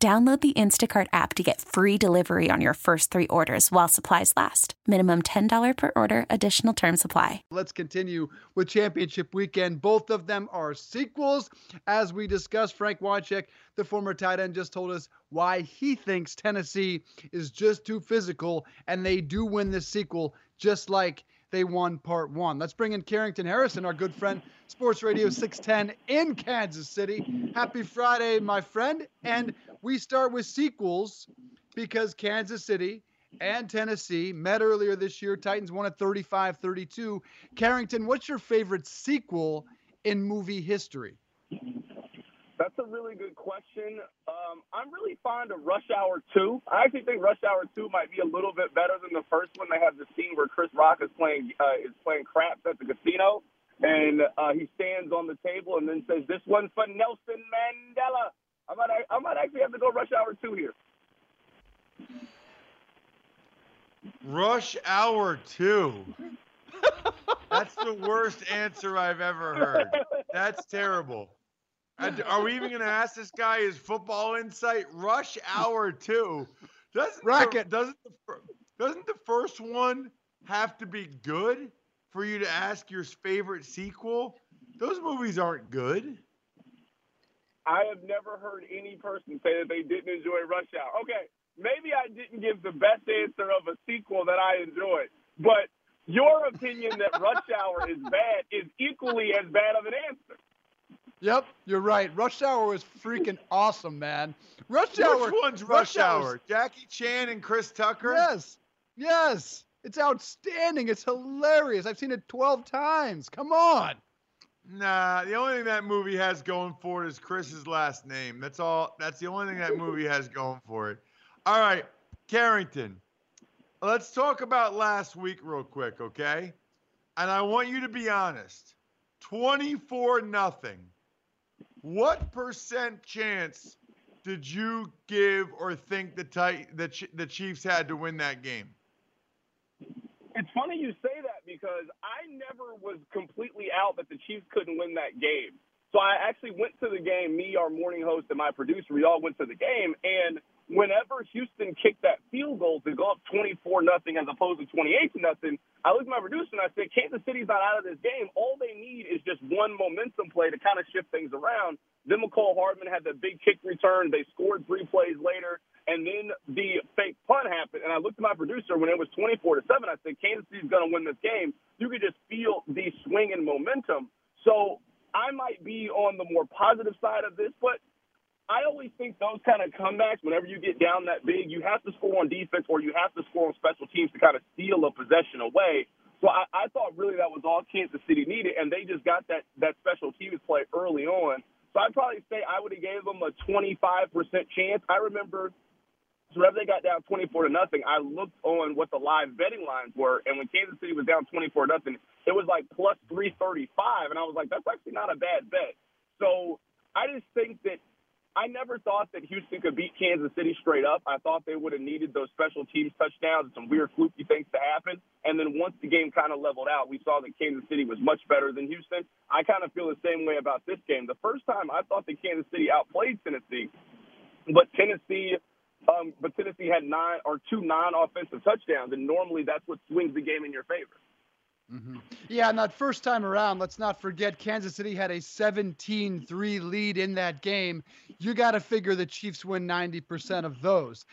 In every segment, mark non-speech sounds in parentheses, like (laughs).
Download the Instacart app to get free delivery on your first three orders while supplies last. Minimum $10 per order, additional term supply. Let's continue with championship weekend. Both of them are sequels. As we discussed, Frank Wycheck, the former tight end, just told us why he thinks Tennessee is just too physical and they do win this sequel, just like they won part one. Let's bring in Carrington Harrison, our good friend, Sports Radio 610 in Kansas City. Happy Friday, my friend. And we start with sequels because Kansas City and Tennessee met earlier this year. Titans won at 35 32. Carrington, what's your favorite sequel in movie history? That's a really good question. Um, I'm really fond of Rush Hour 2. I actually think Rush Hour 2 might be a little bit better than the first one. They have the scene where Chris Rock is playing uh, is playing craps at the casino, and uh, he stands on the table and then says, "This one's for Nelson Mandela." I might I might actually have to go Rush Hour 2 here. Rush Hour 2. That's the worst answer I've ever heard. That's terrible. Are we even going to ask this guy his football insight? Rush Hour 2. Doesn't Racket. The, doesn't the, doesn't the first one have to be good for you to ask your favorite sequel? Those movies aren't good. I have never heard any person say that they didn't enjoy Rush Hour. Okay, maybe I didn't give the best answer of a sequel that I enjoyed, but your opinion that Rush Hour is bad is equally as bad of an answer. Yep, you're right. Rush Hour was freaking (laughs) awesome, man. Rush Hour. Which one's Rush, Rush Hour? Jackie Chan and Chris Tucker? Yes. Yes. It's outstanding. It's hilarious. I've seen it 12 times. Come on. Nah, the only thing that movie has going for it is Chris's last name. That's all. That's the only thing that movie has going for it. All right, Carrington. Let's talk about last week real quick, okay? And I want you to be honest. 24 nothing what percent chance did you give or think the tight the, the Chiefs had to win that game? It's funny you say that because I never was completely out that the Chiefs couldn't win that game. So I actually went to the game. Me, our morning host, and my producer, we all went to the game. And whenever Houston kicked that field goal to go up 24 nothing as opposed to 28 to nothing, I looked at my producer and I said, Kansas City's not out of this game. All they need is just one momentum play to kind of shift things around. Then Mecole Hardman had the big kick return. They scored three plays later, and then the fake punt happened. And I looked at my producer when it was 24 to seven. I said, Kansas City's going to win this game. You could just feel the swing and momentum. So I might be on the more positive side of this, but I always think those kind of comebacks, whenever you get down that big, you have to score on defense or you have to score on special teams to kind of steal a possession away. So I, I thought really that was all Kansas City needed, and they just got that that special teams play early on. So I'd probably say I would have gave them a 25% chance. I remember so whenever they got down 24 to nothing, I looked on what the live betting lines were, and when Kansas City was down 24 to nothing, it was like plus 335, and I was like, that's actually not a bad bet. So I just think that I never thought that Houston could beat Kansas City straight up. I thought they would have needed those special teams touchdowns and some weird fluky things to happen. And then once the game kind of leveled out, we saw that Kansas City was much better than Houston. I kind of feel the same way about this game. The first time I thought that Kansas City outplayed Tennessee, but Tennessee um, but Tennessee had nine or two non-offensive touchdowns, and normally that's what swings the game in your favor. Mm-hmm. Yeah, and that first time around, let's not forget Kansas City had a 17 3 lead in that game. You got to figure the Chiefs win 90% of those.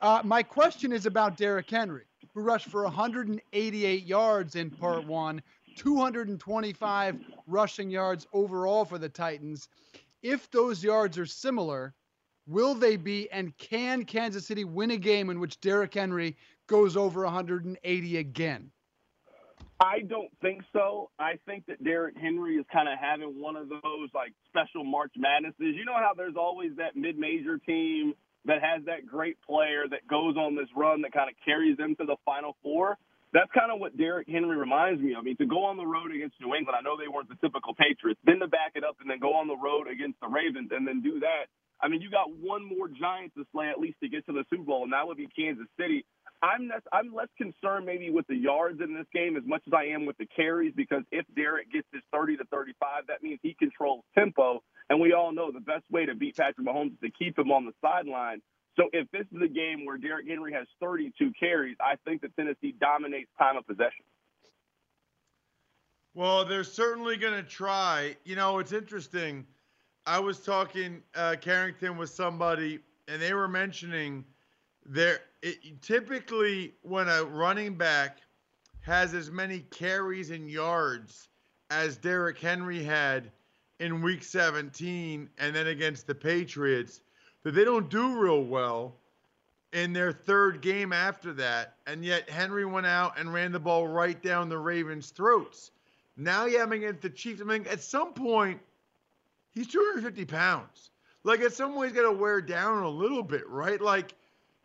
Uh, my question is about Derrick Henry, who rushed for 188 yards in part one, 225 rushing yards overall for the Titans. If those yards are similar, will they be, and can Kansas City win a game in which Derrick Henry goes over 180 again? I don't think so. I think that Derrick Henry is kind of having one of those like special March Madnesses. You know how there's always that mid-major team that has that great player that goes on this run that kind of carries them to the Final Four. That's kind of what Derrick Henry reminds me of. I mean, to go on the road against New England, I know they weren't the typical Patriots, then to back it up and then go on the road against the Ravens and then do that. I mean, you got one more giant to slay at least to get to the Super Bowl, and that would be Kansas City. I'm less, I'm less concerned maybe with the yards in this game as much as I am with the carries because if Derrick gets his 30 to 35, that means he controls tempo, and we all know the best way to beat Patrick Mahomes is to keep him on the sideline. So if this is a game where Derrick Henry has 32 carries, I think that Tennessee dominates time of possession. Well, they're certainly going to try. You know, it's interesting. I was talking uh, Carrington with somebody, and they were mentioning there. It, typically, when a running back has as many carries and yards as Derrick Henry had in Week 17, and then against the Patriots, that they don't do real well in their third game after that. And yet Henry went out and ran the ball right down the Ravens' throats. Now you have against the Chiefs. I mean, at some point, he's 250 pounds. Like at some way, he's got to wear down a little bit, right? Like,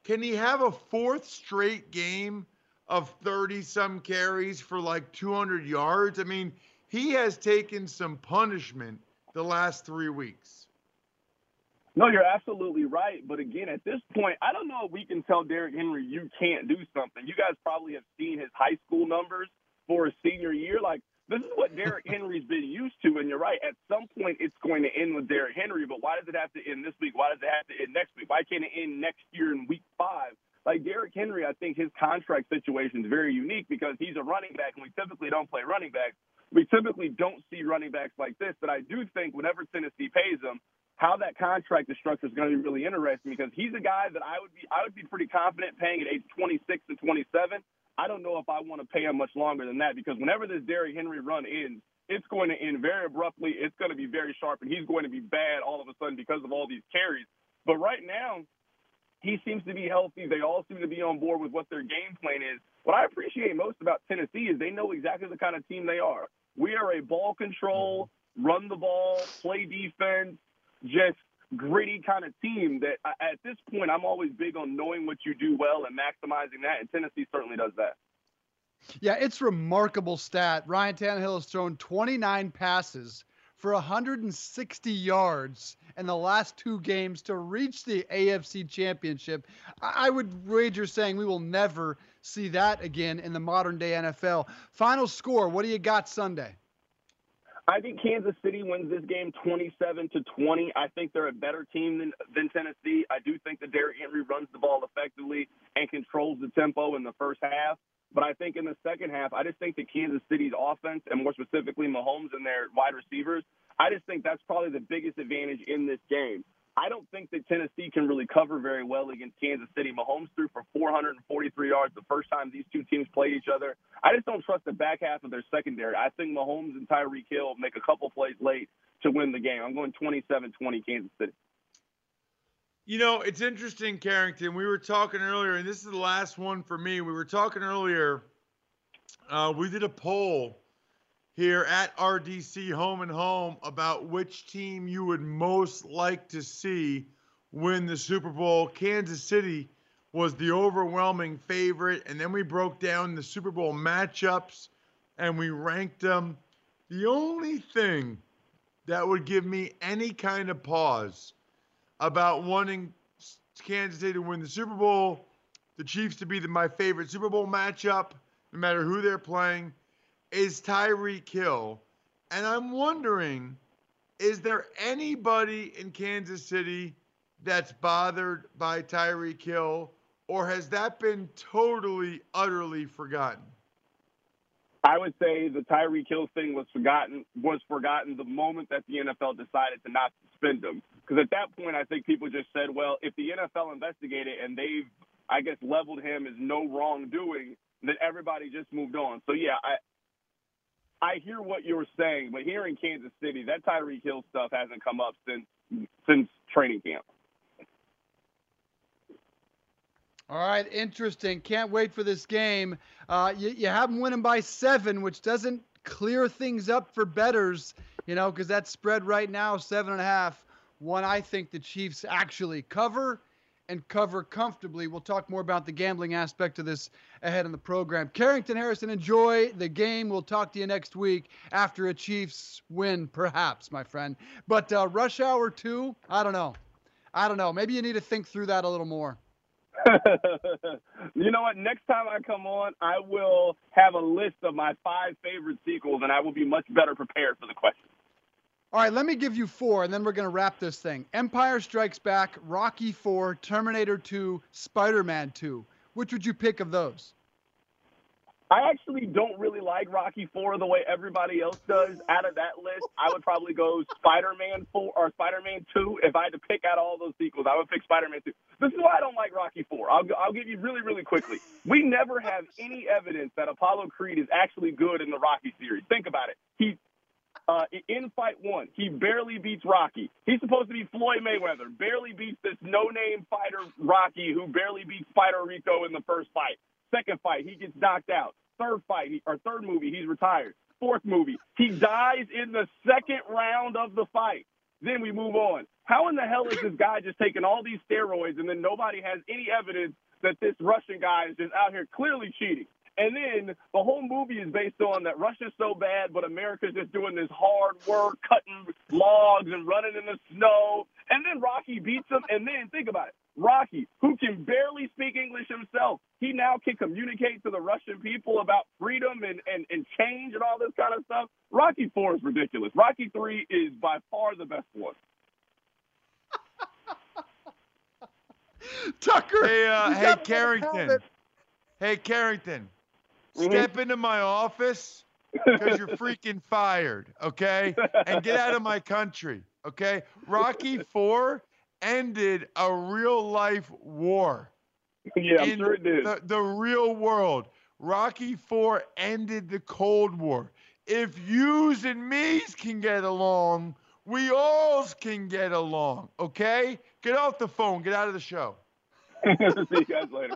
can he have a fourth straight game of 30 some carries for like 200 yards? I mean, he has taken some punishment the last three weeks. No, you're absolutely right. But again, at this point, I don't know if we can tell Derrick Henry you can't do something. You guys probably have seen his high school numbers for his senior year. Like this is what Derrick Henry's been used to, and you're right. At some point, it's going to end with Derrick Henry. But why does it have to end this week? Why does it have to end next week? Why can't it end next year in week five? Like Derrick Henry, I think his contract situation is very unique because he's a running back, and we typically don't play running backs. We typically don't see running backs like this, but I do think whenever Tennessee pays him, how that contract is structured is going to be really interesting because he's a guy that I would be I would be pretty confident paying at age 26 and 27. I don't know if I want to pay him much longer than that because whenever this Derrick Henry run ends, it's going to end very abruptly. It's going to be very sharp, and he's going to be bad all of a sudden because of all these carries. But right now, he seems to be healthy. They all seem to be on board with what their game plan is. What I appreciate most about Tennessee is they know exactly the kind of team they are. We are a ball control, mm-hmm. run the ball, play defense, just gritty kind of team that at this point I'm always big on knowing what you do well and maximizing that, and Tennessee certainly does that. Yeah, it's remarkable stat. Ryan Tannehill has thrown 29 passes for 160 yards in the last two games to reach the AFC Championship. I would wager saying we will never see that again in the modern day NFL. Final score, what do you got Sunday? I think Kansas City wins this game 27 to 20. I think they're a better team than than Tennessee. I do think that Derrick Henry runs the ball effectively and controls the tempo in the first half. But I think in the second half, I just think that Kansas City's offense, and more specifically Mahomes and their wide receivers, I just think that's probably the biggest advantage in this game. I don't think that Tennessee can really cover very well against Kansas City. Mahomes threw for 443 yards the first time these two teams played each other. I just don't trust the back half of their secondary. I think Mahomes and Tyreek Hill make a couple plays late to win the game. I'm going 27-20 Kansas City. You know, it's interesting, Carrington. We were talking earlier, and this is the last one for me. We were talking earlier. Uh, we did a poll here at RDC Home and Home about which team you would most like to see win the Super Bowl. Kansas City was the overwhelming favorite, and then we broke down the Super Bowl matchups and we ranked them. The only thing that would give me any kind of pause about wanting Kansas City to win the Super Bowl, the Chiefs to be the, my favorite Super Bowl matchup, no matter who they're playing is Tyreek Hill. And I'm wondering is there anybody in Kansas City that's bothered by Tyreek Hill, or has that been totally, utterly forgotten? I would say the Tyreek Hill thing was forgotten was forgotten the moment that the NFL decided to not suspend him. Because at that point, I think people just said, well, if the NFL investigated and they've, I guess, leveled him as no wrongdoing, then everybody just moved on. So yeah, I I hear what you're saying, but here in Kansas City, that Tyreek Hill stuff hasn't come up since since training camp. All right, interesting. Can't wait for this game. Uh, you, you have them winning by seven, which doesn't clear things up for betters, you know, because that spread right now seven and a half. One I think the Chiefs actually cover, and cover comfortably. We'll talk more about the gambling aspect of this ahead in the program. Carrington Harrison, enjoy the game. We'll talk to you next week after a Chiefs win, perhaps, my friend. But uh, rush hour two, I don't know. I don't know. Maybe you need to think through that a little more. (laughs) you know what? Next time I come on, I will have a list of my five favorite sequels, and I will be much better prepared for the question. All right, let me give you four, and then we're going to wrap this thing. Empire Strikes Back, Rocky 4, Terminator 2, Spider Man 2. Which would you pick of those? I actually don't really like Rocky Four the way everybody else does. Out of that list, I would probably go Spider-Man Four or Spider-Man Two. If I had to pick out all those sequels, I would pick Spider-Man Two. This is why I don't like Rocky Four. I'll I'll give you really really quickly. We never have any evidence that Apollo Creed is actually good in the Rocky series. Think about it. He uh, in fight one, he barely beats Rocky. He's supposed to be Floyd Mayweather, barely beats this no-name fighter Rocky, who barely beats Spider Rico in the first fight. Second fight, he gets knocked out. Third fight, or third movie, he's retired. Fourth movie, he dies in the second round of the fight. Then we move on. How in the hell is this guy just taking all these steroids and then nobody has any evidence that this Russian guy is just out here clearly cheating? And then the whole movie is based on that Russia's so bad, but America's just doing this hard work, cutting logs and running in the snow. And then Rocky beats him. And then think about it. Rocky, who can barely speak English himself, he now can communicate to the Russian people about freedom and, and, and change and all this kind of stuff. Rocky 4 is ridiculous. Rocky 3 is by far the best one. Tucker. Hey, uh, hey, Carrington. Hey, Carrington. Mm-hmm. Step into my office because you're freaking fired, okay? And get out of my country, okay? Rocky (laughs) 4 ended a real life war. Yeah, I'm sure it did. The, the real world. Rocky 4 ended the Cold War. If yous and me's can get along, we alls can get along, okay? Get off the phone. Get out of the show. (laughs) See you guys later.